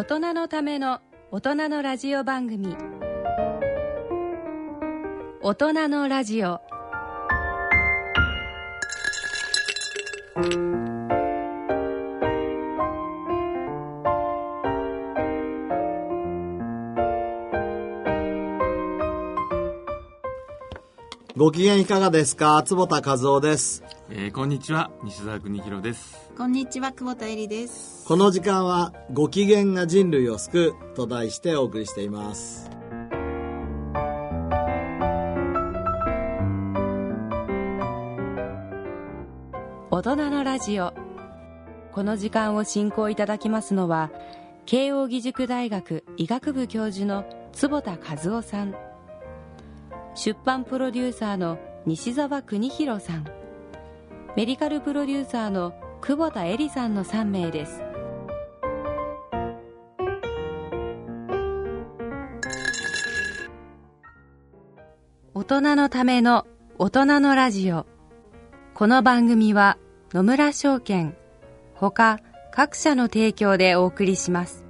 大人のための大人のラジオ番組。大人のラジオ。ご機嫌いかがですか？坪田和夫です。えーこんにちは西澤邦弘ですこんにちは、久保田恵里です。この時間はご機嫌が人類を救うと題してお送りしています。大人のラジオこの時間を進行いただきますのは慶應義塾大学医学部教授の坪田和夫さん出版プロデューサーの西澤邦弘さんメディカルプロデューサーの久保田恵里さんの3名です。大人のための大人のラジオ。この番組は野村証券ほか各社の提供でお送りします。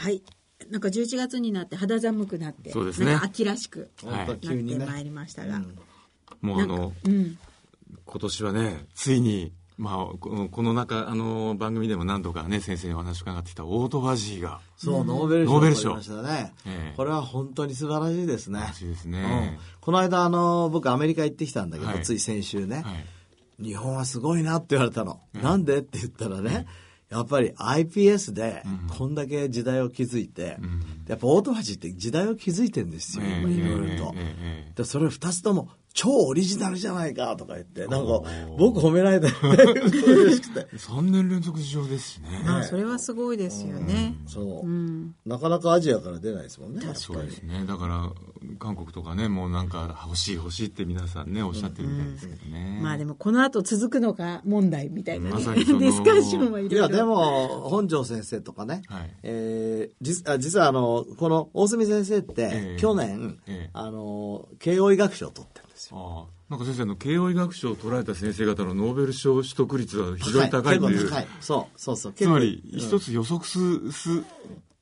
はい。なんか11月になって肌寒くなって、そうですね。秋らしくなって。まいりましたが。もうあのうん。今年はねついにまあこの中あの番組でも何度かね先生にお話伺ってきたオートファジーがそう、ノーベル賞を取りましたね、ええ。これは本当に素晴らしいですね。らしいですうん。ね、この間、あの、僕アメリカ行ってきたんだけど、はい。つい先週ね、はい日本はすごいなって言われたの。なんで？って言ったらね、やっぱり iPS でこんだけ時代を築いて、やっぱオートファジーって時代を築いてるんですよ、いろいろと。でそれ二つとも超オリジナルじゃないかとか言って、なんか僕褒められて 嬉しくて。え3年連続受賞ですしね。まあ、それはすごいですよね。そう、うん。なかなかアジアから出ないですもんね。そうですねだから韓国とかねもうなんか欲しい欲しいって皆さんねおっしゃってるみたいですけどね、まあでもこの後続くのか問題みたいなね、まディスカッションはいろいろ。いや、でも、本庄先生とかね、はい。えー実あ実はあの、この大隅先生って、ええ。去年、ええ。あの、慶応医学賞を取ってよ。ああなんか先生あの慶応医学賞を取られた先生方のノーベル賞取得率は非常に高いという、結構高い。そう、そうそう。つまり一つ予測すす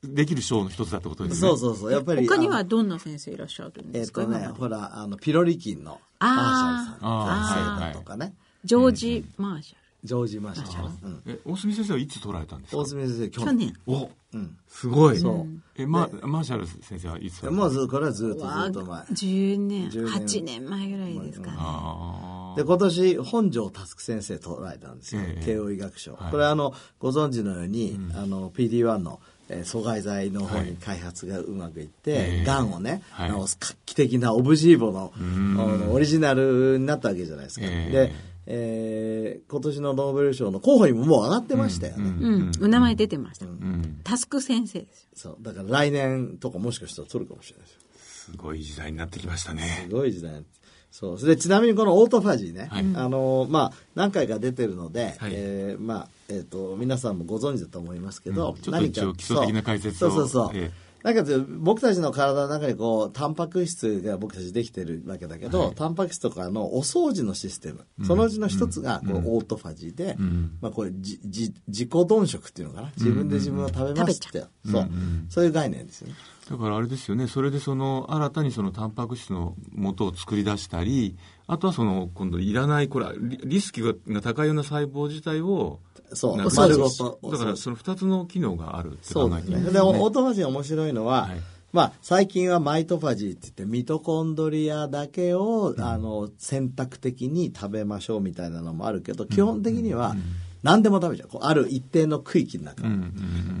できる賞の一つだってことですねそうそうそう。やっぱり。他にはどんな先生いらっしゃるんえっ、ですか、とね、今までほら、あの、ピロリ菌のマーシャルさんあー先生だとかね、ジョージ・マーシャル。ジョージ・マー。シャ。え大隅先生はいつ取られたんですか？大隅先生、去去年。おうん。すごい。そう。えママーシャル先生はいつもうず、これはずっとずっと前。10年、10年。8年前ぐらいですかね。あで、今年、本庄佑先生取られたんですよ。ええ。慶応医学賞。はい。これあの、ご存知のように、あの、PD-1 の、えー阻害剤の方に開発がうまくいって、ええ。がんをね、はい。治す画期的なオブジーボの、オリジナルになったわけじゃないですか。ええ。で、えー今年のノーベル賞の候補にももう上がってましたよね。うん、お名前出てました。うん。タスク先生ですよ。そう。だから来年とかもしかしたら取るかもしれないですよ。すごい時代になってきましたね。すごい時代そう。それで、ちなみにこのオートファジーね、はい。あの、まあ、何回か出てるので、はい。えーまあ、えっ、と、皆さんもご存知だと思いますけど、うん。ちょっと一応基礎的な解説を。そうそうそう。そう、えだけど僕たちの体の中にこうタンパク質が僕たちできてるわけだけど、タンパク質とかのお掃除のシステム、そのうちの一つがこうオートファジーで、まあ、これじじ自己丼食っていうのかな？自分で自分を食べますって、そう、そういう概念ですよね。だからあれですよね、それでその新たにそのタンパク質の元を作り出したり、あとはその今度いらない、これリリスクが高いような細胞自体を、そうなんか丸ごとだからその2つの機能があるって。考えていいんですで、オートファジー面白いのは、はい。まあ、最近はマイトファジーって言って、ミトコンドリアだけを、あの、選択的に食べましょうみたいなのもあるけど、基本的には、何でも食べちゃう。こうある一定の区域の中。うん。うん。う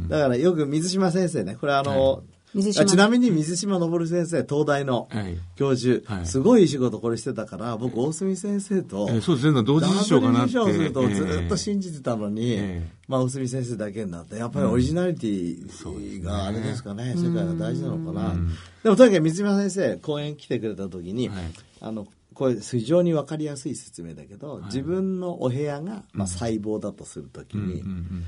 ん。だからよく水島先生ね、これあの、水島あちなみに水島昇先生、東大のはい。教授、はい。すごいいい仕事これしてたから、僕、大隅先生と、えーそうですね、同時受賞かなって。するとずっとえ信じてたのに、ええまあ、大隅先生だけになって、やっぱりオリジナリティがあれですかね、世界が大事なのかな。でも、とにかく水島先生、講演来てくれた時に、はい。あの、これ非常に分かりやすい説明だけど、自分のお部屋が、まあ、細胞だとするときに、うんうん。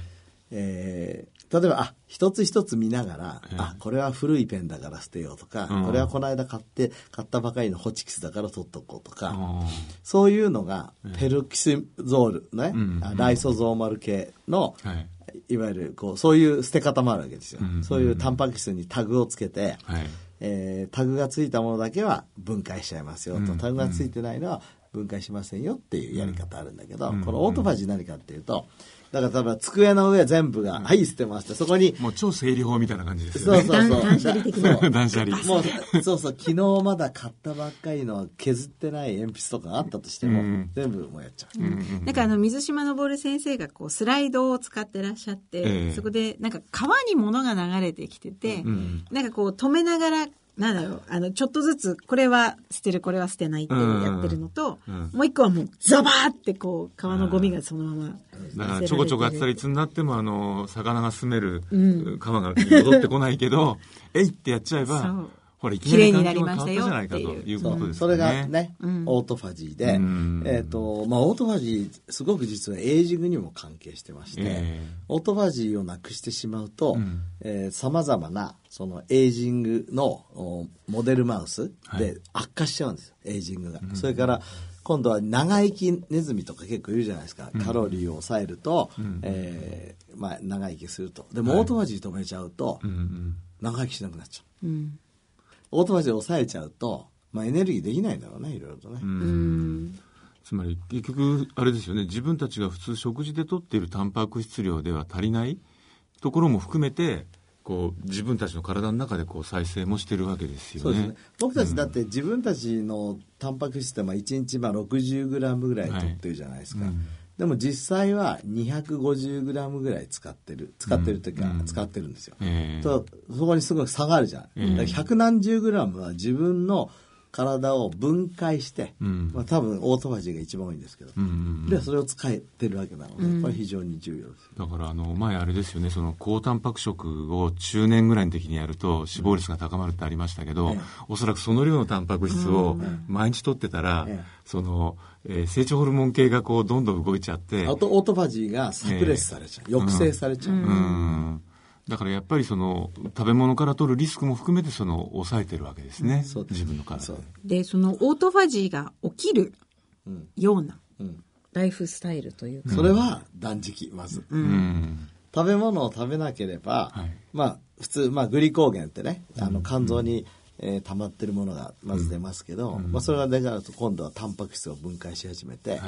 えー例えば、あ、一つ一つ見ながら、ええ。あ、これは古いペンだから捨てようとか、うん。これはこの間買って、買ったばかりのホチキスだから取っとこうとか、あそういうのが、ペルキシゾールね、うんあライソゾーマル系の、ーはい。いわゆる、こう、そういう捨て方もあるわけですよ。うんそういうタンパク質にタグをつけて、はい。えータグがついたものだけは分解しちゃいますよと、うんタグがついてないのは分解しませんよっていうやり方あるんだけど、うん。このオートファジー何かっていうと、だから例えば机の上全部が、はい、捨てました。そこに、もう超整理法みたいな感じですよね。そうそうそう。断捨離的なそう断捨離。もう、そうそう、昨日まだ買ったばっかりの削ってない鉛筆とかあったとしても、うん全部もうやっちゃう。なんかあの水島昇先生がこうスライドを使ってらっしゃって、ええそこでなんか川に物が流れてきてて、んなんかこう止めながらなんだろうあのちょっとずつこれは捨てるこれは捨てないってやってるのと、うんもう一個はもうザバーってこう川のゴミがそのままだからちょこちょこやってたりいつになってもあの魚が住めるうん。川が戻ってこないけど、えいってやっちゃえばほらいきなり環境が変わった綺麗になりましたよじゃないかというそことですよね。それがね、うん。オートファジーで、うん。えっ、と、まあ、オートファジー、すごく実はエイジングにも関係してまして、ええ。オートファジーをなくしてしまうとうん、さまざまな、そのエイジングのモデルマウスはい。で悪化しちゃうんですよ、エイジングが。それから、今度は長生きネズミとか結構いるじゃないですか。カロリーを抑えると、えーまあ、長生きすると。でも、オートファジー止めちゃうと、長生きしなくなっちゃう。うんオートファジーを抑えちゃうと、まあ、エネルギーできないんだろうね、いろいろとね。うんつまり結局あれですよね自分たちが普通食事で取っているタンパク質量では足りないところも含めてこう自分たちの体の中でこう再生もしてるわけですよねそうですね。僕たちだって自分たちのタンパク質ってまあ1日まあ 60g ぐらい取ってるじゃないですか。はいうんでも実際は 250g ぐらい使ってる。使ってるというか、うん使ってるんですよ。ええとそこにすごい差があるじゃん。ええだから百何十グラムは自分の体を分解して、うん。まあ多分オートファジーが一番多いんですけど、うんうんうん。でそれを使えてるわけなので、これ非常に重要です。だからあの前あれですよねその高タンパク食を中年ぐらいの時にやると死亡率が高まるってありましたけど、ええ。おそらくその量のタンパク質を毎日取ってたら、ええ。その、えー成長ホルモン系がこうどんどん動いちゃって、あとオートファジーがサプレスされちゃう。抑制されちゃう。うんだからやっぱりその食べ物から取るリスクも含めてその抑えてるわけですね、そうです。自分の体で。でそのオートファジーが起きるうん。ようなうん。ライフスタイルというか、それは断食、まず。うん。食べ物を食べなければ、はい。まあ普通、まあ、グリコーゲンってね、あの肝臓に、えー溜まってるものがまず出ますけど、まあ、それが出ちゃうと今度はタンパク質を分解し始めて、はい。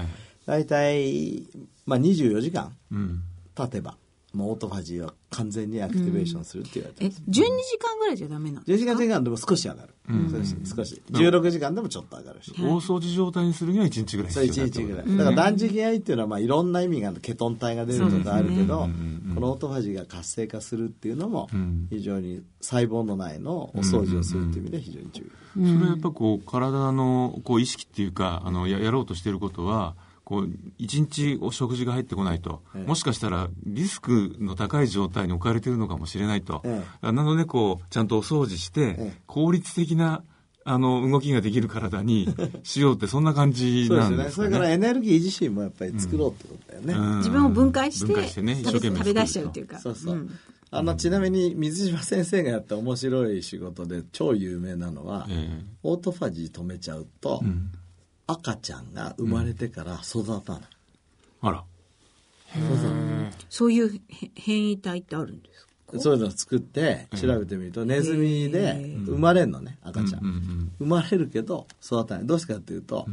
大体、まあ、24時間うん。経てばもうオートファジーは完全にアクティベーションするって言われてえます、12時間ぐらいじゃダメなの？10時間時間でも少し上がる、少し。少し16時間でもちょっと上がるし、大掃除状態にするには1日ぐらいそう1必要だってこと日ぐらい。だから断食合いっていうのはまあいろんな意味があるケトン体が出るとかあるけど、このオートファジーが活性化するっていうのもん。非常に細胞の内のお掃除をするっていう意味で非常に重要。それはやっぱこう体のこう意識っていうかあのややろうとしていることはこう一日お食事が入ってこないと、ええ。もしかしたらリスクの高い状態に置かれているのかもしれないと、えなのでこうちゃんとお掃除して、ええ。効率的なあの動きができる体に しようってそんな感じなんですね。それすからエネルギー自身もやっぱり作ろうってことだよね。うん。自分を分解して分解してね一生懸命食べ食べ出しちゃうっていうか。そうそう。ん。あの、ちなみに水島先生がやった面白い仕事で超有名なのは、ええ。オートファジー止めちゃうと、うん赤ちゃんが生まれてから育たない。あら。そういうへ変異体ってあるんですか？そういうのを作って調べてみると、ネズミで生まれるのね、赤ちゃん。生まれるけど育たない。どうしてかっていうと、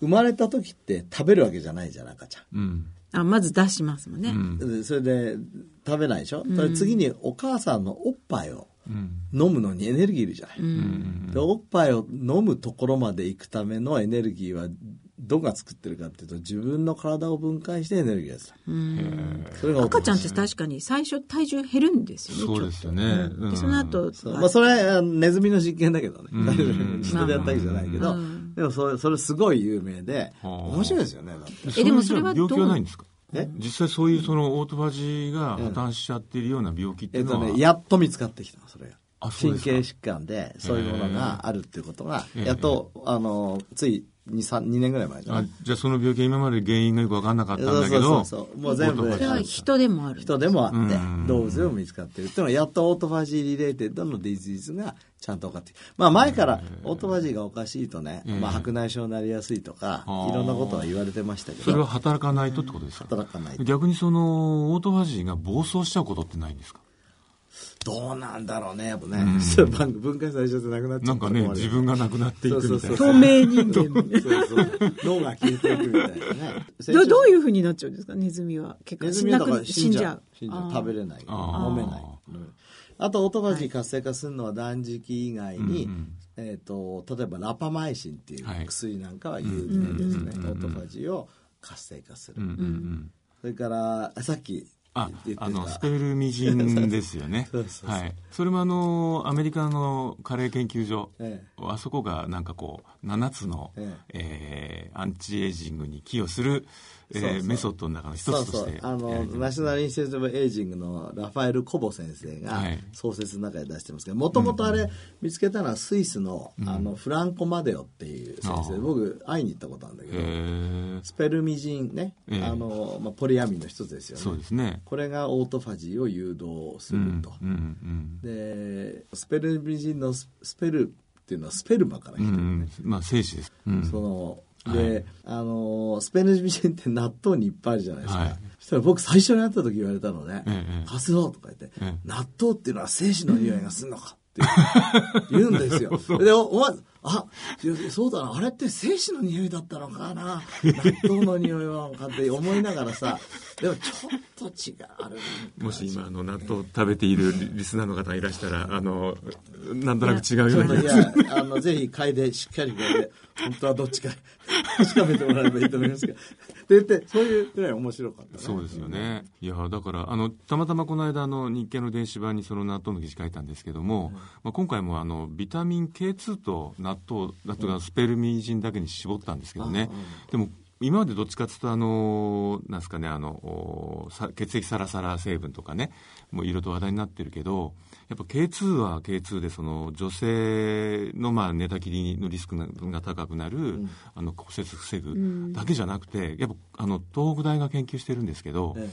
生まれた時って食べるわけじゃないじゃん、赤ちゃん。うん。あ、まず出しますもんね。うん。でそれで食べないでしょ、それ次にお母さんのおっぱいをうん飲むのにエネルギーいるじゃない、うん。でおっぱいを飲むところまで行くためのエネルギーはどこが作ってるかっていうと自分の体を分解してエネルギーがする。それが赤ちゃんって確かに最初体重減るんですよね。そうですよね。ちょっと。うんその後、そう。まあ、それはネズミの実験だけどね、ん。人でやったわけじゃないけど、うんでもそれそれすごい有名ではあ面白いですよねえでもそれはそういう病気はないんですか？え？実際そういうそのオートファジーが破綻しちゃっているような病気っていうのは、えっとね、やっと見つかってきたのそれが。神経疾患でそういうものがあるっていうことがええ。やっとあのつい 2, 3 2年ぐらい前かあなじゃあその病気は今まで原因がよく分かんなかったんだけどそうそうそう。もう全部それは人でもある。人でもあってうん。動物でも見つかってるっていうのはやっと autophagy related の disease がちゃんと分かってまあ前からオートファジーがおかしいとね、ええ。まあ、白内障になりやすいとかあー。いろんなことは言われてましたけそれはど働かないとってことですか？働かないと。逆にそのオートファジーが暴走しちゃうことってないんですか？どうなんだろうねやっぱね、全部分解されちゃってなくなっちゃなうんかね自分がなくなっていくみたいな。そうそうそう透明人間。そうそう。脳が消えていくみたいなね。どどういうふうになっちゃうんですか？ネズミは。結ネ構死んなズミはだからく死んじゃう。死んじゃう。食べれない。飲めない。うん。あとオートファジー活性化するのは断食以外に、うんうん。えー、と例えばラパマイシンっていうはい。薬なんかは有名ですね、オートファジーを活性化する、うんうんうん。それからさっきああのスペルミジンですよね。はい、それもあのアメリカの加齢研究所、えあそこがなんかこう7つの、え。えーアンチエイジングに寄与する、えーそう。そうメソッドの中の一つとしてあの National Institute Aging のラファエル・デカボ先生がはい。総説の中で出してますけどもともとあれ見つけたのはスイスの,、あのフランコ・マデオっていう先生僕会いに行ったことあるんだけどスペルミジンね、ええ。あのまあ、ポリアミンの一つですよね。そうですね。これがオートファジーを誘導すると、うんうんでスペルミジンのススペルっていうのはスペルマから来うんうてるね、んまあ精子です、うん。そのはい。で、あのスペルミジンって納豆にいっぱいあるじゃないですか、はい。そしたら僕最初に会った時言われたのね。ええ「カスロとか言って、ええ納豆っていうのは精子の匂いがするのか」って 言うんですよ。でおお前あそうだな。あれって精子の匂いだったのかな。納豆の匂いはかって思いながらさ。でもちょっと違うもし今あの納豆を食べているリリスナーの方がいらしたらあのなんとなく違うようなちょっといやあのぜひ嗅いでしっかり嗅いで本当はどっちか確かめてもらえればいいと思いますけど。って言ってそういうぐらい面白かったねそうですよね。いや、だから、あの、たまたまこの間、あの、日経の電子版にその納豆の記事書いたんですけども、まあ、今回も、あの、ビタミン K2 と納豆、納豆がスペルミジンだけに絞ったんですけどね。でも、今までどっちかっていうと、あの、なんですかね、あの、血液サラサラ成分とかね、もういろいろと話題になってるけど、やっぱ K2 は K2 で、その、女性の、まあ、寝たきりのリスクが高くなる、あの、骨折防ぐだけじゃなくて、やっぱ、あの、東北大が研究してるんですけど、え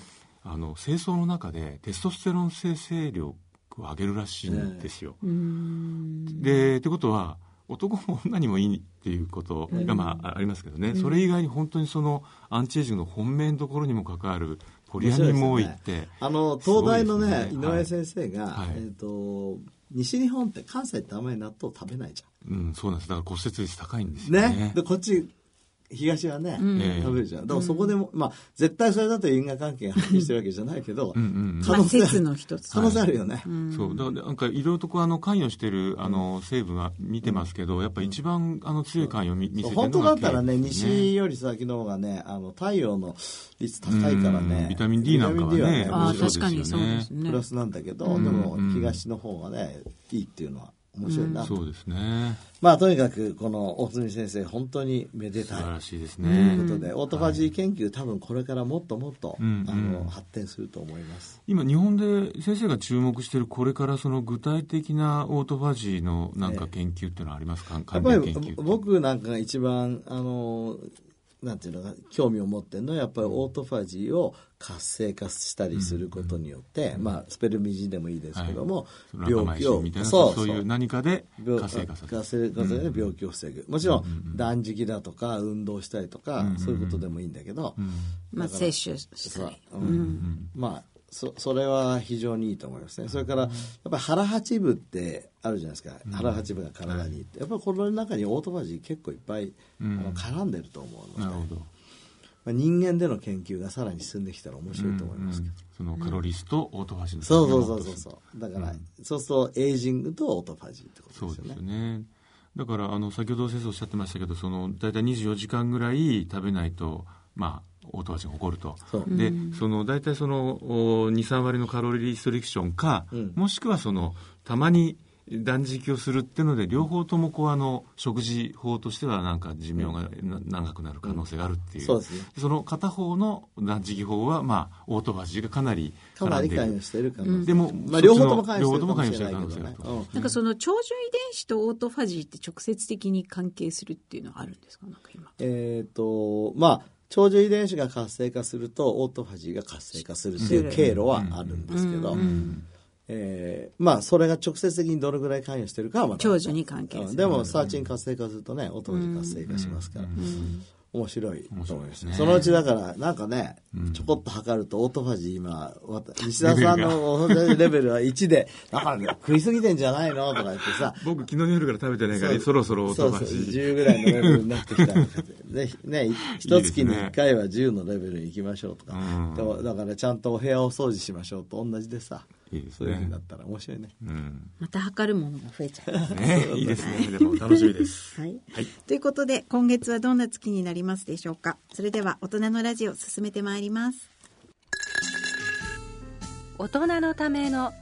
あの清掃の中でテストステロン生成量を上げるらしいんですよ。でってことは男も女にもいいっていうことが、まあ、ありますけどね、それ以外に本当にそのアンチエイジングの本命のところにも関わるポリアミンも多いって、あの東大のねね。井上先生が、はい。えっ、と西日本って関西ってあんまり納豆食べないじうん、そうなんです。だから骨折率高いんですゃんよね。ね。でこっち東はね、ええ。食べるじゃん。だからそこでも、まあ絶対それだと因果関係が発揮してるわけじゃないけどうんうんまあ、可能性説の一つ。可能性あるよね、そう。だからなんかいろいろとこうあの関与してるあの成分は見てますけど、やっぱ一番あの強い関与を見見せてるのが本当だったらね西より先の方がねあの太陽の率高いからね。うん。ビタミン D なんかはねビタミン D あ確かにそうですね。プラ。スなんだけど、んでもうん。東の方がねいいっていうのは面白いな、そうですね。まあとにかくこの大角先生本当にめでたい。素晴らしいですとね、いうことで、オートファジー研究、多分これからもっともっと、うんあうん。の発展すると思います。今日本で先生が注目しているこれからその具体的なオートファジーのなんか研究っていうのはありますか、やっ関ぱり僕なんかが一番あのなんていうのか興味を持ってるのはやっぱりオートファジーを活性化したりすることによって、まあスペルミジンでもいいですけども、はい。病気をみたいなそそう。ういう何かで病活性化させる。活性化病気を防ぐ、もちろん断食だとか運動したりとか、そういうことでもいいんだけど、まあ、摂取したり。う。ん。まあそそれは非常にいいと思いますね。それからやっぱり腹八分ってあるじゃないですか、腹八分が体にって。やっぱりこの中にオートファジー結構いっぱい、あの絡んでると思うの。で、なるほど、まあ、人間での研究がさらに進んできたら面白いと思いますけど、そのカロリスとオートファジーのそうそうそうそう。そうだから、そうするとエイジングとオートファジーってことそうですですよね。よねだからあの先ほど先生おっしゃってましたけどその大体24時間ぐらい食べないとまあオートファジーが起こると。そう。でその大体その23割のカロリーリストリクションか、うん。もしくはそのたまに断食をするっていうので両方ともこうあの食事法としてはなんか寿命がな長くなる可能性があるっていう、そうですね。その片方の断食法はまあオートファジーがかなりかなり絡んでいる。関与してる可能性、でも、まあ、両方とも関両与方してる可能性があるなん。かその長寿遺伝子とオートファジーって直接的に関係するっていうのはあるんですか？なんか今。えっ、とまあ長寿遺伝子が活性化するとオートファジーが活性化するっていう経路はあるんですけど、えーまあそれが直接的にどれぐらい関与してるかはまた長寿に関係する。うん。でもサーチン活性化するとねオートファジー活性化しますから、面白い。と思います、ね。そのうちだからなんかね、ちょこっと測るとオートファジー今わた西田さんのレベルは1でだから食いすぎてんじゃないのとか言ってさ。僕昨日の夜から食べてないからそろそろオートファジそうそう。ー10ぐらいのレベルになってきたぜひね 一月に1回は10のレベルに行きましょうとか、うん。でもだからちゃんとお部屋を掃除しましょうと同じでさいいですね。そういうふうになったら面白いね。うん。また測るものが増えちゃう。ねいいですね。でも楽しみです。はい、はい。ということで今月はどんな月になりますでしょうか？それでは大人のラジオ進めてまいります。大人のための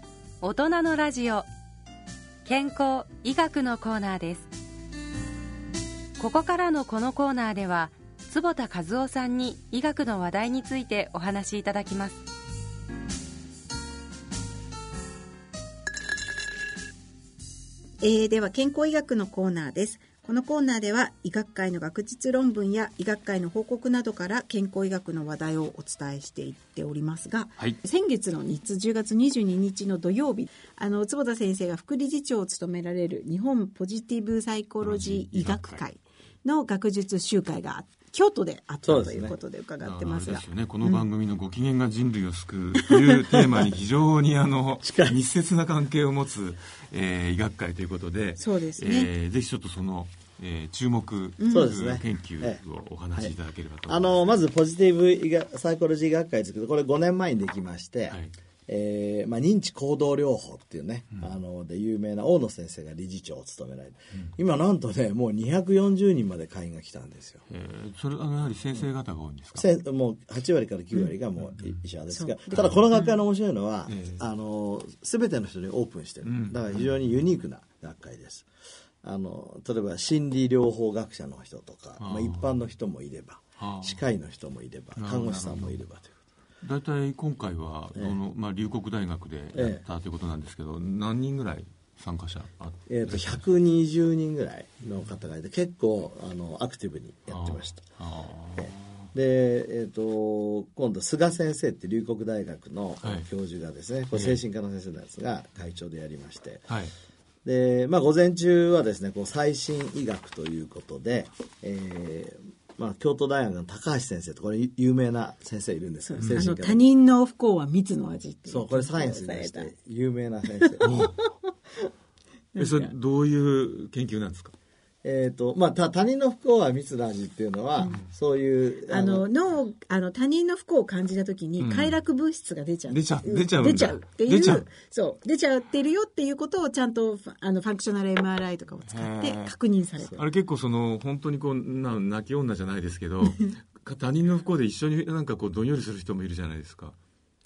大人のラジオ健康医学のコーナーです。ここからのこのコーナーでは坪田和夫さんに医学の話題についてお話しいただきますえーでは健康医学のコーナーです。このコーナーでは医学会の学術論文や医学会の報告などから健康医学の話題をお伝えしていっておりますが、はい。先月の日10月22日の土曜日あの坪田先生が副理事長を務められる日本ポジティブサイコロジー医学会の学術集会が京都であったということで伺ってますが。すよね、この番組の「ご機嫌が人類を救う」というテーマに非常にあの 密接な関係を持つ、えー医学会ということでそうですね。えーぜひちょっとその、えー注目、そうですね。研究をお話しいただければとあ思います。のまずポジティブ医学サイコロジー学会ですけどこれ5年前にできまして、はいえーまあ、認知行動療法っていうね、あので有名な大野先生が理事長を務められて、今なんとねもう240人まで会員が来たんですよ。えーそれあのやはり先生方が多いんですか？せもう8割から9割がもう医者ですが、ただこの学会の面白いのは、ええあの全ての人にオープンしてる、ん。だから非常にユニークな学会です。あの例えば心理療法学者の人とかまあ、一般の人もいれば歯科医の人もいれば看護師さんもいればという大体今回は、あのまあ、龍谷大学でやったということなんですけど、何人ぐらい参加者あえー、と120人ぐらいの方がいて結構あのアクティブにやってました。あで、えー、と今度菅先生って龍谷大学のはい。教授がですね、これ精神科の先生なんですが会長でやりまして。ーはい。で、まあ、午前中はですねこう最新医学ということで、えーまあ、京都大学の高橋先生とこれ有名な先生いるんですよ。精あの他人の不幸は蜜の味っていうそうこれサイエンスに出して有名な先生。え それどういう研究なんですか？えっとまあた他人の不幸は蜜の味っていうのは、そういうたあの脳あの他人の不幸を感じた時に快楽物質が出ちゃう、出ちゃう。出ちゃう出ちゃうっていう出ちゃう。そう。出ちゃってるよっていうことをちゃんとファあのファンクショナル MRI とかを使って確認されて。るあれ結構その本当にこうな泣き女じゃないですけど 他人の不幸で一緒になんかこうどんよりする人もいるじゃないですか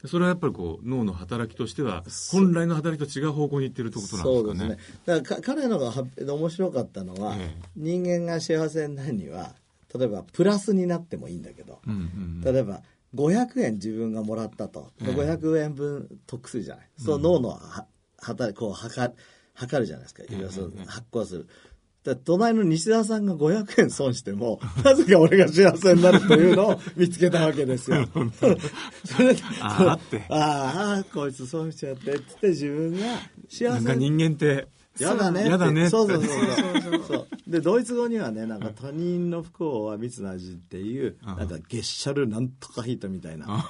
それはやっぱりこう脳の働きとしては本来の働きと違う方向に行ってるってことなんですかね？そうですね。だからか彼のがは面白かったのは、ええ。人間が幸せになるには例えばプラスになってもいいんだけど、うんうん例えば500円自分がもらったと、ええ。500円分得するじゃない、そう脳のは働きこう測る測るじゃないですか、発行するだ隣の西田さんが500円損しても、なぜか俺が幸せになるというのを見つけたわけですよ。それであーってああ、こいつ損しちゃって、つって自分が幸せになんか人間って、やだねって。やだねってそうそうそうそう。で、ドイツ語にはね、なんか他人の不幸は蜜の味っていう、なんかゲッシャルなんとかヒートみたいな、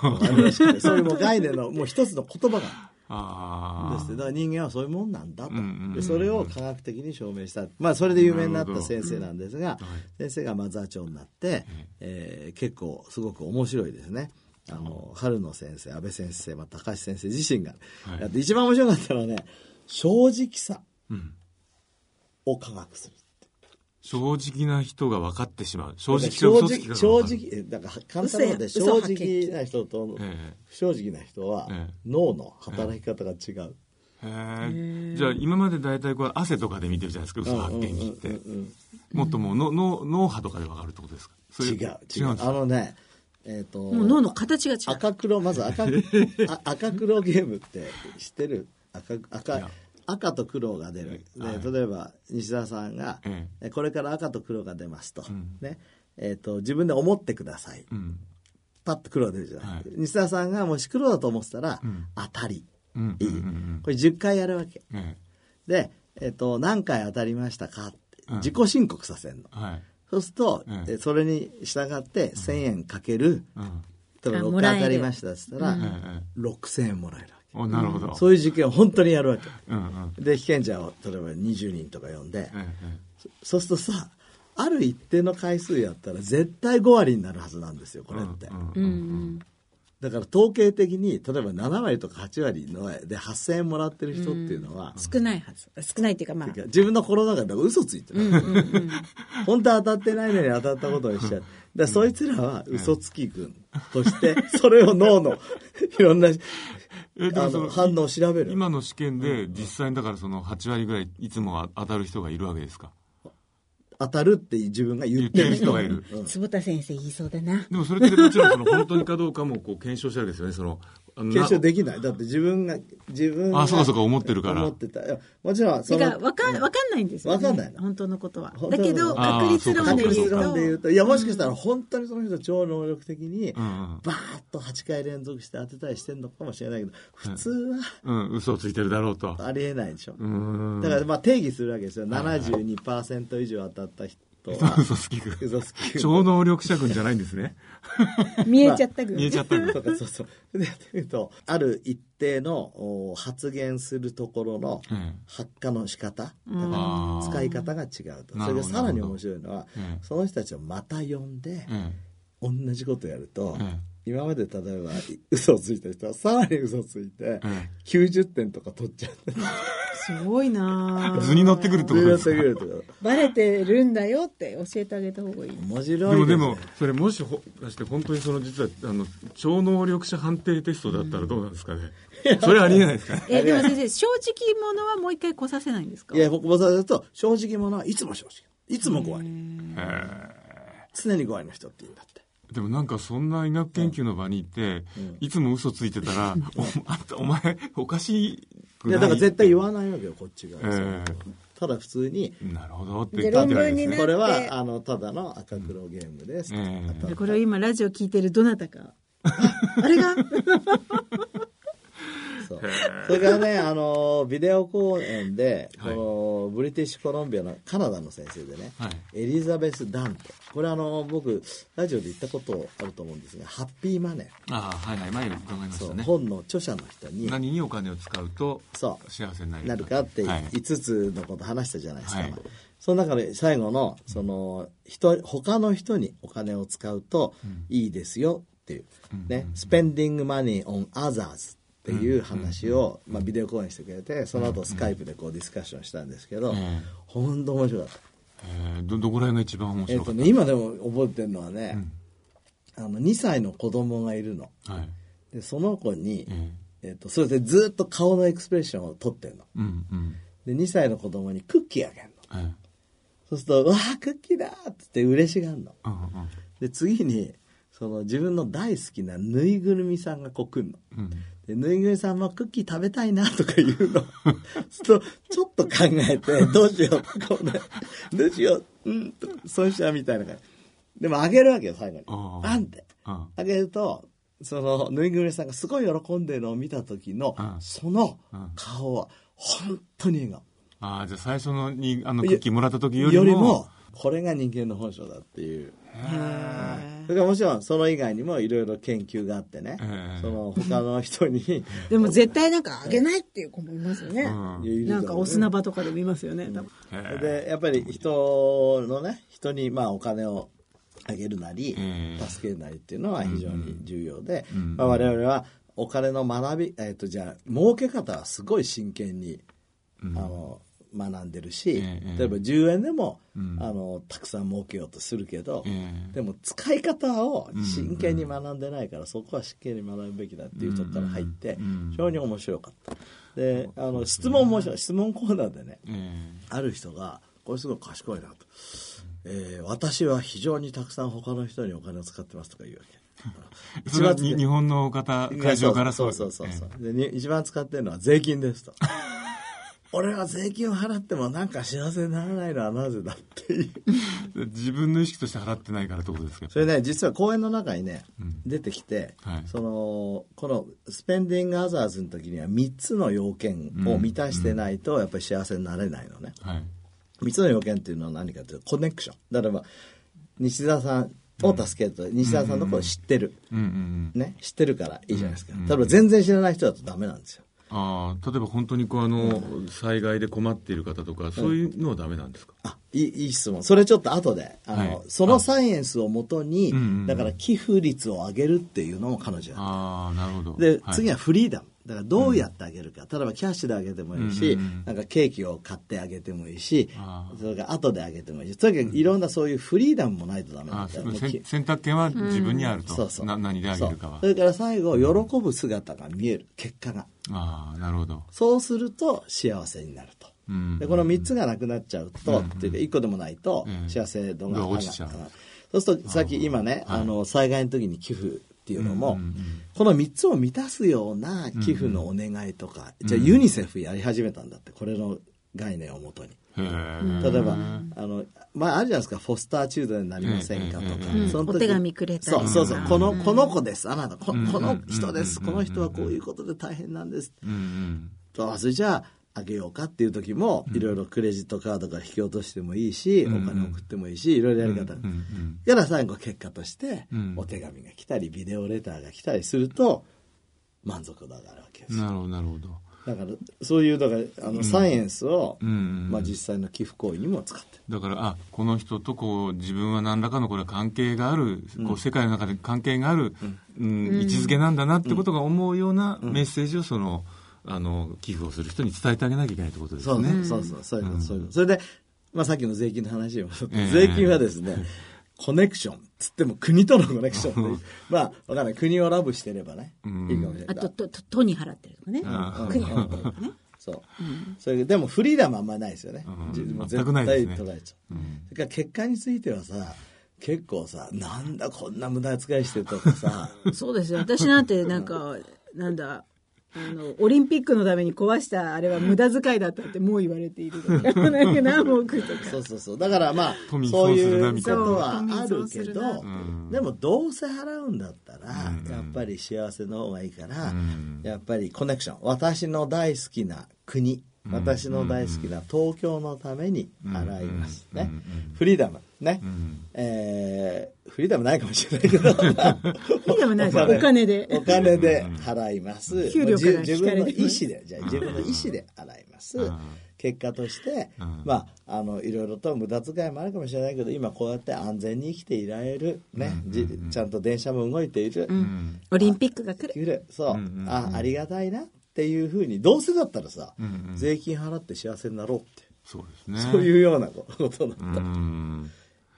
そういうもう概念のもう一つの言葉が。あです。ね、だから人間はそういうもんなんだと、でそれを科学的に証明した、まあ、それで有名になった先生なんですが、はい。先生がまあ座長になって、えー結構すごく面白いですね。あの。春野先生、安倍先生、まあ、高橋先生自身が、はい。やって一番面白かったのはね正直さうん。を科学する。正直な人が分かってしまう。正直正直だから簡単なので嘘正直な人とええ不正直な人はええ脳の働き方が違う。へえ。じゃあ今まで大体これ汗とかで見てるじゃないですか、嘘発見器って。もっともうの脳脳波とかで分かるってことですか？違う違う。あのね、えっ、ともう脳の形が違う。赤黒まず赤あ赤黒ゲームって知ってる？赤い赤や赤と黒が出る、ではい。例えば西田さんが、ええこれから赤と黒が出ますと,、ん。ねえー、と自分で思ってください。うん。パッと黒が出るじゃない、はい。西田さんがもし黒だと思ってたら、ん。当たり。うん。いい、うんうん。うんこれ10回やるわけ。えで、えー、と何回当たりましたかってうん。自己申告させるの、えはい。そうすると、えええそれに従って1000円かける、うん。例えば6あもらえる。回当たりましたっつったら、えええ6000円もらえるなるほど。そういう実験を本当にやるわけ。うんうん。で、被験者を例えば20人とか呼んで、ええそうするとさ、ある一定の回数やったら絶対5割になるはずなんですよ、これって。うんうんだから統計的に、例えば7割とか8割ので8000円もらってる人っていうのは、少ないはず。少ないっていうかまあ自分の心の中で嘘ついてる。本当は当たってないのに当たったことにしちゃう。だそいつらは嘘つき軍として、それを脳のいろんなあえでもそのの反応を調べる。今の試験で実際にだからその8割ぐらいいつもは当たる人がいるわけですか？当たるって自分が言ってる人がいる。うん坪田先生言いそうだな。でもそれってもちろんその本当にかどうかもこう検証してるわけですよねそのあのな検証できない。だって自分が、自分が。あそうかそうか思ってるから思ってた。いやもちろん、そのわかん、わかんないんですよ、ね。わかんないの本当のことはだけど、確率論で言う確率論で言うと、と、いや、もしかしたら本当にその人超能力的に、バーッと8回連続して当てたりしてんのかもしれないけど、普通はうん嘘をついてるだろうとありえないでしょ。うだから、まあ定義するわけですよ。72%以上当たった人は、嘘つき軍。嘘つき。超能力者軍じゃないんですね。見えちゃったぐらい。見えちゃった軍。そうかそう。そう。でやってみると、ある一定のお発言するところのえ発火の仕方、だあーから使い方が違うと。それでさらに面白いのはええ、その人たちをまた呼んで、え同じことやると、ええ今まで例えば嘘をついた人はさらに嘘ついて、え90点とか取っちゃう。すごいな。ぁ図に乗ってくるってことですか？バレてるんだよって教えてあげた方がいい。面白いです、ね、でもでもそれもしほかして本当にその実はあの超能力者判定テストだったらどうなんですかね、それありえないですかね？え、でも先生、正直者はもう一回来させないんですか？いや、僕もそうすると、正直者はいつも正直。いつも怖い。常に怖いの人って言うんだって。でもなんかそんな医学研究の場に行って、いつも嘘ついてたら、おあんたお前おかしくい？や、ないだから絶対言わないわけよ、こっちが。えただ普通に、えなるほどって言ったってわけですね。論文になこれは、あの、ただの赤黒ゲームです。ええあとこれを今ラジオ聞いてるどなたか。ああれが？そう。それからね、あの、ビデオ講演で、はい。この、ブリティッシュコロンビアのカナダの先生でね、はい。エリザベス・ダント。これあの、僕、ラジオで言ったことあると思うんですが、ハッピーマネああはいはい。前に伺いましたね。本の著者の人に、何にお金を使うとそう。幸せになるなるかってはい。5つのこと話したじゃないですか。はい。その中で最後の、その、人、他の人にお金を使うといいですよっていう、ね、spending money on others っていう話を、まあ、ビデオ講演してくれて、その後スカイプでこうディスカッションしたんですけど、え本当面白かった。えーどどこら辺が一番面白かった、とね、今でも覚えてるのはね、あの、2歳の子供がいるの。はいで、その子に、ええっ、と、それでずっと顔のエクスプレッションを取ってんの。えうんうんで、2歳の子供にクッキーあげるの。ええそうすると、うわあ、クッキーだーって言って嬉しがるの。うんうんで、次に、その自分の大好きなぬいぐるみさんがこう来るの。うんでぬいぐるみさんもクッキー食べたいなとか言うの。そうちょっと考えて、どうしよう。こうね、どうしよう。うん、そうしようみたいな感じ。でもあげるわけよ、最後に。ああバンって。ああげると、そのぬいぐるみさんがすごい喜んでるのを見た時のうん、そのうん顔は、本当に笑顔。ああじゃあ最初のにあのクッキーもらった時よりもよりも、これが人間の本性だっていう。それからもちろん、その以外にもいろいろ研究があってね、ええその他の人に、でも絶対なんかあげないっていう子もいますよね。なんかお砂場とかで見ますよね。多分で、やっぱり人のね、人にまあお金をあげるなり、ええ助けるなりっていうのは非常に重要で、うん。まあ、我々はお金の学び、えっ、と、じゃあ、儲け方はすごい真剣に、うん。あの、学んでるし、ええ例えば10円でも、うんあの、たくさん儲けようとするけど、ええでも使い方を真剣に学んでないから、そこは真剣に学ぶべきだっていうところから入って、うん非常に面白かった。で、あの、質問も面白い。質問コーナーでね、えある人が、これすごい賢いなと。えー私は非常にたくさん他の人にお金を使ってますとか言うわけ。えそれはに日本の方会場からそうそうそうそう、でに一番使ってるのは税金ですと。俺は税金を払ってもなんか幸せにならないのはなぜだっていう。え え自分の意識として払ってないからってことですか？それね、実は講演の中にね、うん出てきて、はいその、このスペンディングアザーズの時には3つの要件を満たしてないと、やっぱり幸せになれないのね。はい3つの要件っていうのは何かというと、コネクション。例えば、西田さんを助けると、西田さんのことを知ってる。うんうんうんね、知ってるからいいじゃないですか。うん例えば全然知らない人だとダメなんですよ。ああ例えば本当にこうあの災害で困っている方とかそういうのはダメなんですか？あ、いい、いい質問。それちょっと後で、あの、はい。そのサイエンスをもとに、うんうんうん。だから寄付率を上げるっていうのも彼女やああなるほど。で、はい。次はフリーダム。だからどうやってあげるか。例えばキャッシュであげてもいいし、うん。うんうんなんかケーキを買ってあげてもいいしそれから後であげてもいいし、とにかくいろんなそういうフリーダムもないとダメなあんだ選選択権は自分にあると、そうそう。な何であげるかは。それから最後、喜ぶ姿が見える。結果が。ああなるほど、そうすると幸せになると。うん。でこの3つがなくなっちゃうと、っていうか1個でもないとうん。幸せ度がが落ちちゃう。上がるそうするとさっき今ね、はい。あの災害の時に寄付っていうのも、うんうんうん。この3つを満たすような寄付のお願いとか、じゃあユニセフやり始めたんだってこれの概念をもとに。例えば、あの、まあ、あるじゃないですか、フォスターチュードになりませんかとか、うん。その時お手紙くれたりそうそうそう、うん。この、この子です、あなた、こうんこの人です、うんこの人はこういうことで大変なんです。うんうんそれじゃあ、あげようかっていう時も、いろいろクレジットカードから引き落としてもいいし、うん。お金送ってもいいし、いろいろやり方。うん。うん。から最後結果としてうん、お手紙が来たり、ビデオレターが来たりすると、満足度が上がるわけです。よ。なるほどなるほど。だから、そういう、だから、あの、サイエンスを、うんうんまあ実際の寄付行為にも使って。る。だからあこの人とこう自分は何らかのこれ関係がある、こう世界の中で関係がある、うん。位置づけなんだなってことが思うようなメッセージをそのあの寄付をする人に伝えてあげなきゃいけないってことですそうね。ね、そうそう、そういうこと、そういう。それで、まあさっきの税金の話に戻って、ええ税金はですね、コネクション、つっても国とのコネクションって、まあわかんない、国をラブしてればね、うんいいかもしれない。あと、と、と、都に払ってるとかね。あ国に払ってるとかね。そう。それででもフリーダムはあんまりないですよね。うん自もう全くないですね絶対取られちゃう。うんそれから結果についてはさ、結構さ、なんだこんな無駄遣いしてるとかさ、そうですよ。私なんてなんか、なんだ、あの、オリンピックのために壊したあれは無駄遣いだったってもう言われているとか、なんか何億とか。そうそうそう。だからまあ、そういうことはあるけどな、うん。でもどうせ払うんだったら、うん。やっぱり幸せの方がいいから、うん。やっぱりコネクション。私の大好きな国、私の大好きな東京のために払います。ね。フリーダム。ね。うんえーフリーダムないかもしれないけど、フリリーダムないですお金でお金で払います。給料から自分の引かれて意思で、じゃあ自分の意思で払いますうん。結果としてうん、まあ、あの、いろいろと無駄遣いもあるかもしれないけど、今こうやって安全に生きていられる。ね。じちゃんと電車も動いている。うんオリンピックが来る。来る。そううんうんう。んあ、ありがたいなっていうふうに、どうせだったらさうんう、ん。税金払って幸せになろうって。そうですね。そういうようなことだった。うやん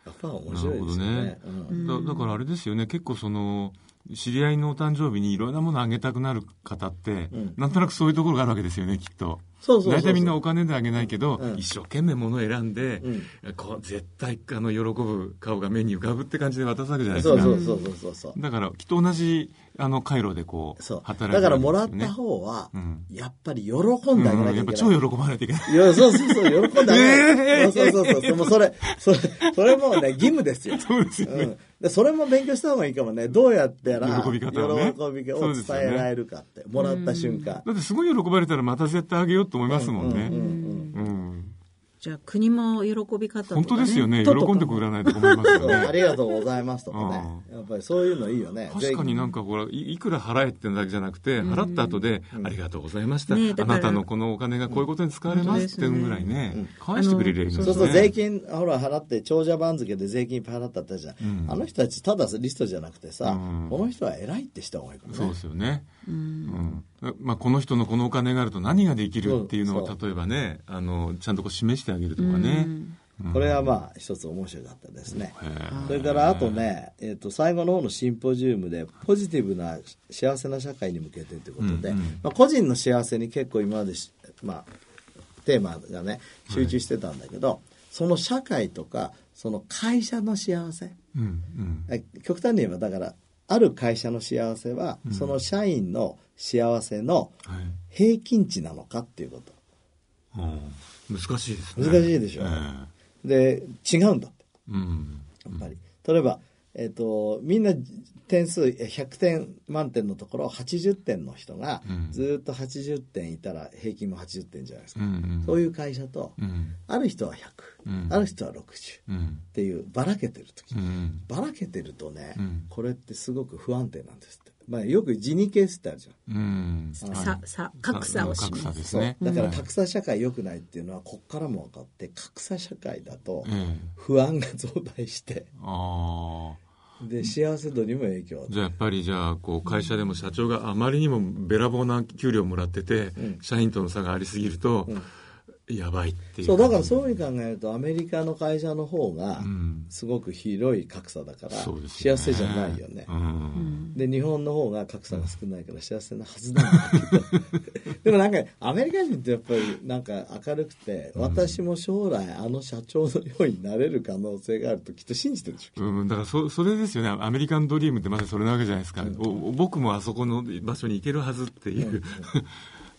っぱ面な白いですね。ね。うん。だだからあれですよね。結構その知り合いのお誕生日にいろんなものあげたくなる方って、ん。なんとなくそういうところがあるわけですよねきっと。そうそう大体みんなお金であげないけど、うん。一生懸命物を選んで、うん。こう絶対あの喜ぶ顔が目に浮かぶって感じで渡すわけじゃないですか。そうそうそうそう。だからきっと同じあの回路でこうそう働いてだからもらった方は、うんやっぱり喜んであげなきゃいけない、うんやっぱ超喜ばないといけないいや、そうそうそう、喜んであげない。えーそうそうそうそう。もうそれ、それ、それもうね、義務ですよ。そうですよねうん。で、それも勉強した方がいいかもね。どうやったら、喜び方をね喜びを伝えられるかって。もらった瞬間。だってすごい喜ばれたらまた絶対あげようと思いますもんね。うんうんうんじゃあ国も喜び方とか、ね、本当ですよね。喜んでくれないと困りますよそうあね。りがとうございますとかね。やっぱりそういうのいいよね。確かになんかほら、いいくら払えってのだけじゃなくて、払った後で、ありがとうございました。あねだからなたのこのお金がこういうことに使われますっていうぐらいね、返してくれるようになるそうすると税金、ほら、払って、長者番付で税金いっぱい払ったってじゃん。あの人たち、ただリストじゃなくてさ、うんこの人は偉いってした方がいいかもね。そうですよね。うんまあ、この人のこのお金があると何ができるっていうのを例えばねあのちゃんとこう示してあげるとかね、これはまあ、一つ面白かったですね。それからあとね、えー、と最後の方のシンポジウムでポジティブな幸せな社会に向けてということで、うんうん。まあ、個人の幸せに結構今までし、まあ、テーマがね集中してたんだけど、その社会とかその会社の幸せ。うんうん。え極端に言えばだからある会社の幸せは、その社員の幸せのはい。平均値なのかっていうこと。うん難しいですね。難しいでしょ。えで違うんだって。えうん。やっぱり。例えば、えっ、と、みんな点数え100点満点のところ80点の人がうん。ずっと80点いたら平均も80点じゃないですか。うんうん。そういう会社と、うん。ある人は100、うん。ある人は60っうん。ていうばらけてる時、うん。ばらけてるとね、うん。これってすごく不安定なんですって。まあ、よくジニケースってあるじゃん。うん。ささ格差を示格差すですね。だから格差社会良くないっていうのはこっからも分かって格差社会だとええ不安が増大して。ああで幸せ度にも影響じゃあやっぱりじゃあこう会社でも社長があまりにもべらぼうな給料もらってて、ん。社員との差がありすぎると、やばいっていう。そうだからそういうふうに考えるとアメリカの会社の方がん。すごく広い格差だから幸せじゃないよね。うん。で日本の方が格差が少ないから幸せなはずなんだけど。でもなんかアメリカ人ってやっぱりなんか明るくて私も将来あの社長のようになれる可能性があるときっと信じてるでしょ。うん、だからそそれですよね。アメリカンドリームってまさにそれなわけじゃないですか、僕もあそこの場所に行けるはずっていう、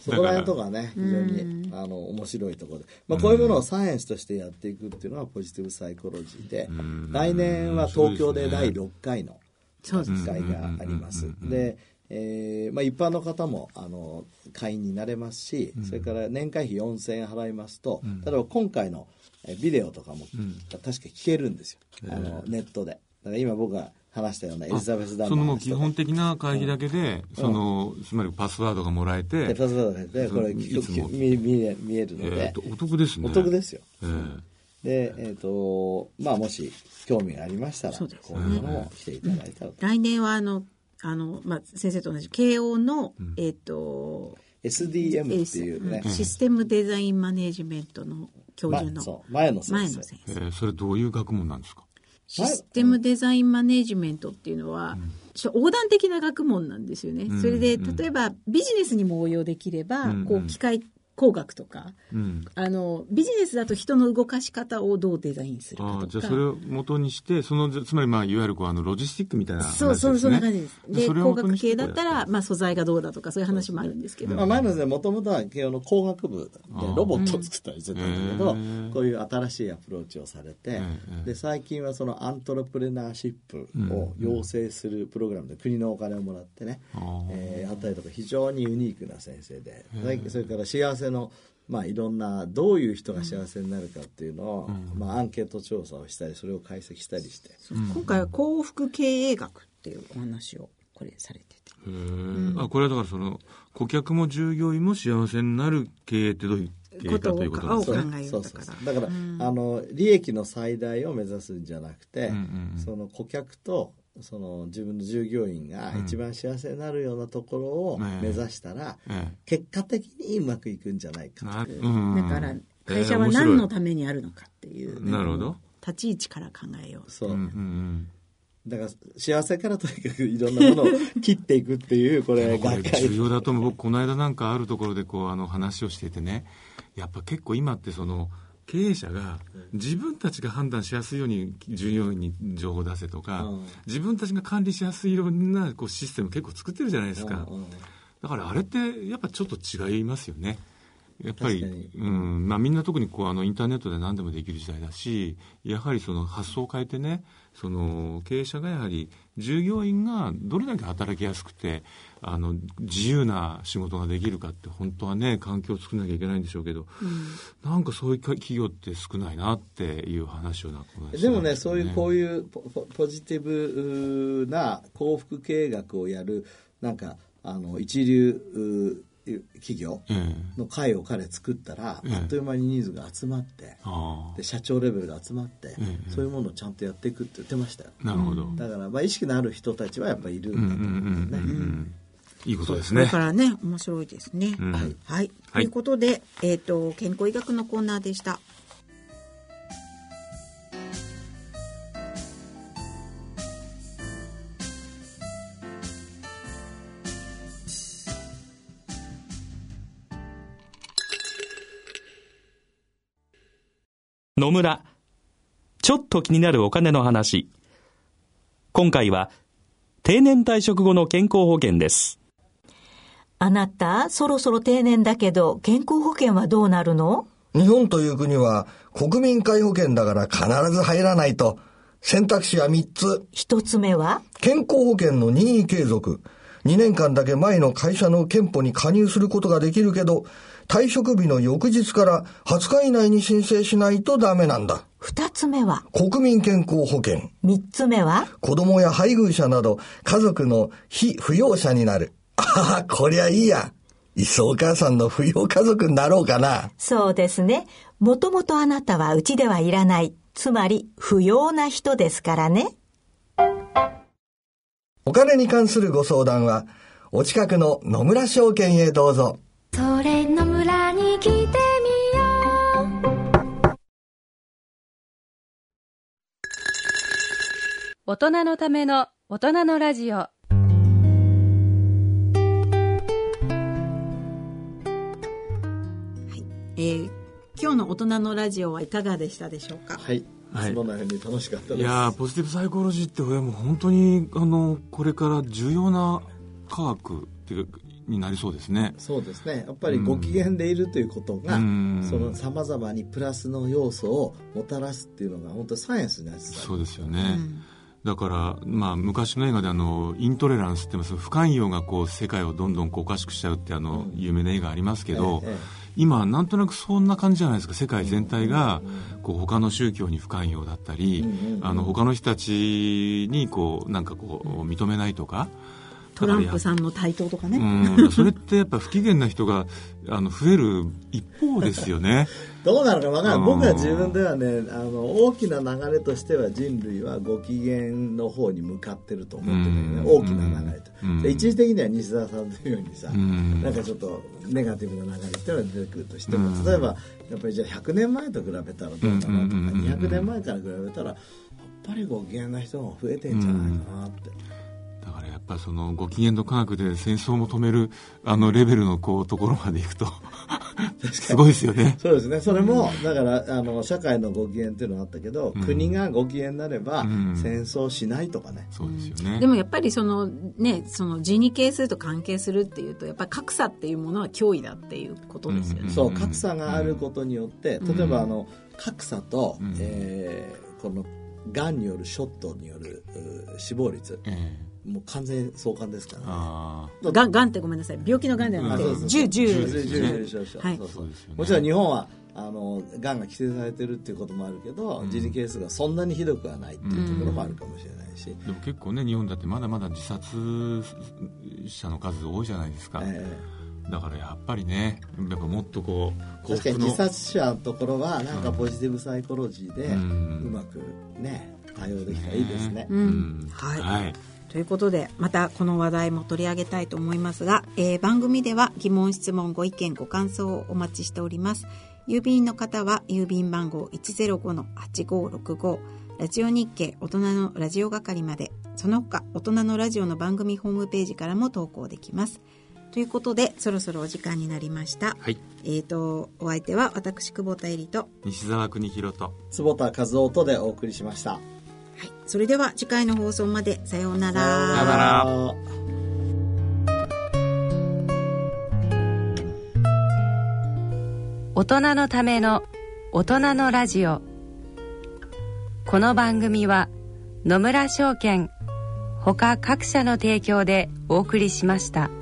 そこら辺とかね非常にあの面白いところで、まあ、こういうものをサイエンスとしてやっていくっていうのはポジティブサイコロジーで来年は東京で第6回のそうです会があります。で、えーまあ、一般の方もあの会員になれますし、それから年会費4000円払いますと、例えば今回のえビデオとかも、確か聞けるんですよ、あのネットで。だから今僕が話したようなエリザベス・ダンそのもう基本的な会議だけで、そのつまりパスワードがもらえて、でパスワードがこれいつも。見見え見えるので。えー、とお得ですね。お得ですよ。えー。で、えっ、と、まあ、もし興味がありましたら、そうですこういうのも来ていただいたらと。来年はあのあの、まあ、先生と同じ慶応の、えっ、と SDM っていうね。うん、システムデザインマネジメントの教ま授のそう。前の先生。前の先生。えーそれどういう学問なんですか？システムデザインマネジメントっていうのは、横断的な学問なんですよね。それで、例えばビジネスにも応用できれば、うん。こう機械工学とか、うん。あの、ビジネスだと人の動かし方をどうデザインするかとか。じゃあそれを元にしてそのつまりまあいわゆるこうあのロジスティックみたいな話ですね。そうそう、そんな感じです。で、工学系だったら、まあ素材がどうだとかそういう話もあるんですけど。まあ、前の先生もともとは慶応の工学部でロボットを作ったりしてたんだけど、うんこういう新しいアプローチをされて、うんで最近はそのアントレプレナーシップを養成するプログラムで国のお金をもらってね、あー。えーやったりとか非常にユニークな先生で、それから幸せのまあ、いろんなどういう人が幸せになるかっていうのを、まあ、アンケート調査をしたりそれを解析したりして、今回は幸福経営学っていうお話をこれされてて。へー。あこれはだからその顧客も従業員も幸せになる経営ってどういう経営かということですね。ことを考えよそううそだから。うそうだから、あの利益の最大を目指すんじゃなくて、うんうんうん。その顧客とその自分の従業員が一番幸せになるようなところをええ。目指したら、え結果的にうまくいくんじゃないかという。うん。だから、会社は何のためにあるのかっていう、なるほど。立ち位置から考えよう。そう、うんうんうん。だから幸せからとにかくいろんなものを切っていくっていう これこれ重要だと思う。僕この間なんかあるところでこうあの話をしていてね。やっぱ結構今ってその経営者が自分たちが判断しやすいように従業員に情報を出せとか、うん。自分たちが管理しやすいようなこうシステム結構作ってるじゃないですか、だからあれってやっぱちょっと違いますよね。やっぱりうん、まあみんな特にこうあのインターネットで何でもできる時代だし、やはりその発想を変えてね、その経営者がやはり従業員がどれだけ働きやすくて、あの自由な仕事ができるかって本当はね、環境を作らなきゃいけないんでしょうけど、なんかそういう企業って少ないなっていう話をな、でもね、そういうこういうポポポジティブな幸福経営学をやる、なんか、あの、一流う企業ええの会を彼作ったら、ええあっという間にニーズが集まって、あで社長レベルが集まって、ええそういうものをちゃんとやっていくって言ってましたよ。あ、なるほど。だから、まあ、意識のある人たちはやっぱりいるんうんだとうんうん思うんだよね。いいことですね。からね、面白いですね。うんはい。はい。ということで、えっ、と、健康医学のコーナーでした。野村。ちょっと気になるお金の話。今回は、定年退職後の健康保険です。あなた、そろそろ定年だけど、健康保険はどうなるの？日本という国は国民皆保険だから必ず入らないと。選択肢は3つ。一つ目は？健康保険の任意継続。2年間だけ前の会社の憲法に加入することができるけど、退職日の翌日から20日以内に申請しないとダメなんだ。二つ目は？国民健康保険。三つ目は？子供や配偶者など家族の非扶養者になる。ああ、こりゃいいや。いっそお母さんの扶養家族になろうかな。そうですね。もともとあなたはうちではいらない。つまり、不要な人ですからね。お金に関するご相談は、お近くの野村証券へどうぞ。それの大人のための大人のラジオえー今日の大人のラジオはいかがでしたでしょうか？はい。いはいつものように楽しかったです。いやーポジティブサイコロジーってこれもう本当にあのこれから重要な科学っていうかになりそうですね。そうですね。やっぱりご機嫌でいるということが、うんその様々にプラスの要素をもたらすっていうのが本当にサイエンスになってた。そうですよね。だから、まあ、昔の映画であのイントレランスって不寛容がこう世界をどんどんこうおかしくしちゃうってあの、有名な映画ありますけど、今なんとなくそんな感じじゃないですか。世界全体がこう他の宗教に不寛容だったり、あの他の人たちにこうなんかこう認めないとか。トランプさんの台頭とかね。うん、それってやっぱ不機嫌な人があの増える一方ですよね。どうなるかわからうんない。僕は自分ではね、あの、大きな流れとしては人類はご機嫌の方に向かってると思ってるよね。うん大きな流れと。うんで一時的には西澤さんのようにさ、んなんかちょっとネガティブな流れっていうのが出てくるとしても、うん例えば、やっぱりじゃあ100年前と比べたらどうかなとか、うんうんうんうん200年前から比べたら、やっぱりご機嫌な人が増えてんじゃないかなって。やっぱそのご機嫌の科学で戦争も止めるあのレベルのこうところまでいくとすごいですよね。そうですね。それも、だから、あの、社会のご機嫌っていうのがあったけど、うん国がご機嫌になれば、ん戦争しないとかね。そうですよね。でもやっぱりそのね、その地に係数と関係するっていうと、やっぱり格差っていうものは脅威だっていうことですよね。そう、格差があることによって、例えばあの、格差と、うんえーこの、がんによるショットによるう死亡率、ええもう完全相関ですからね。あがん、がんってごめんなさい。病気のがんではなくて、そうそうそう。重、重。重重重症者はい。そうそうそう。ですよね。もちろん日本はあのがんが規制されてるっていうこともあるけど、自力係数がそんなにひどくはないっていうところもあるかもしれないし、でも結構ね日本だってまだまだ自殺者の数多いじゃないですか。えだからやっぱりねやっぱもっとこう確かに自殺者のところはなんかポジティブサイコロジーでううんまくね対応できたらいいですね。はいということで、またこの話題も取り上げたいと思いますが、えー番組では疑問、質問、ご意見、ご感想をお待ちしております。郵便の方は郵便番号105-8565ラジオ日経大人のラジオ係まで、その他大人のラジオの番組ホームページからも投稿できます。ということで、そろそろお時間になりました。はいえっ、と、お相手は私、久保田絵里と、西澤邦弘と坪田和夫とでお送りしました。それでは次回の放送まで、さようなら。さようなら大人のための大人のラジオこの番組は野村証券ほか各社の提供でお送りしました。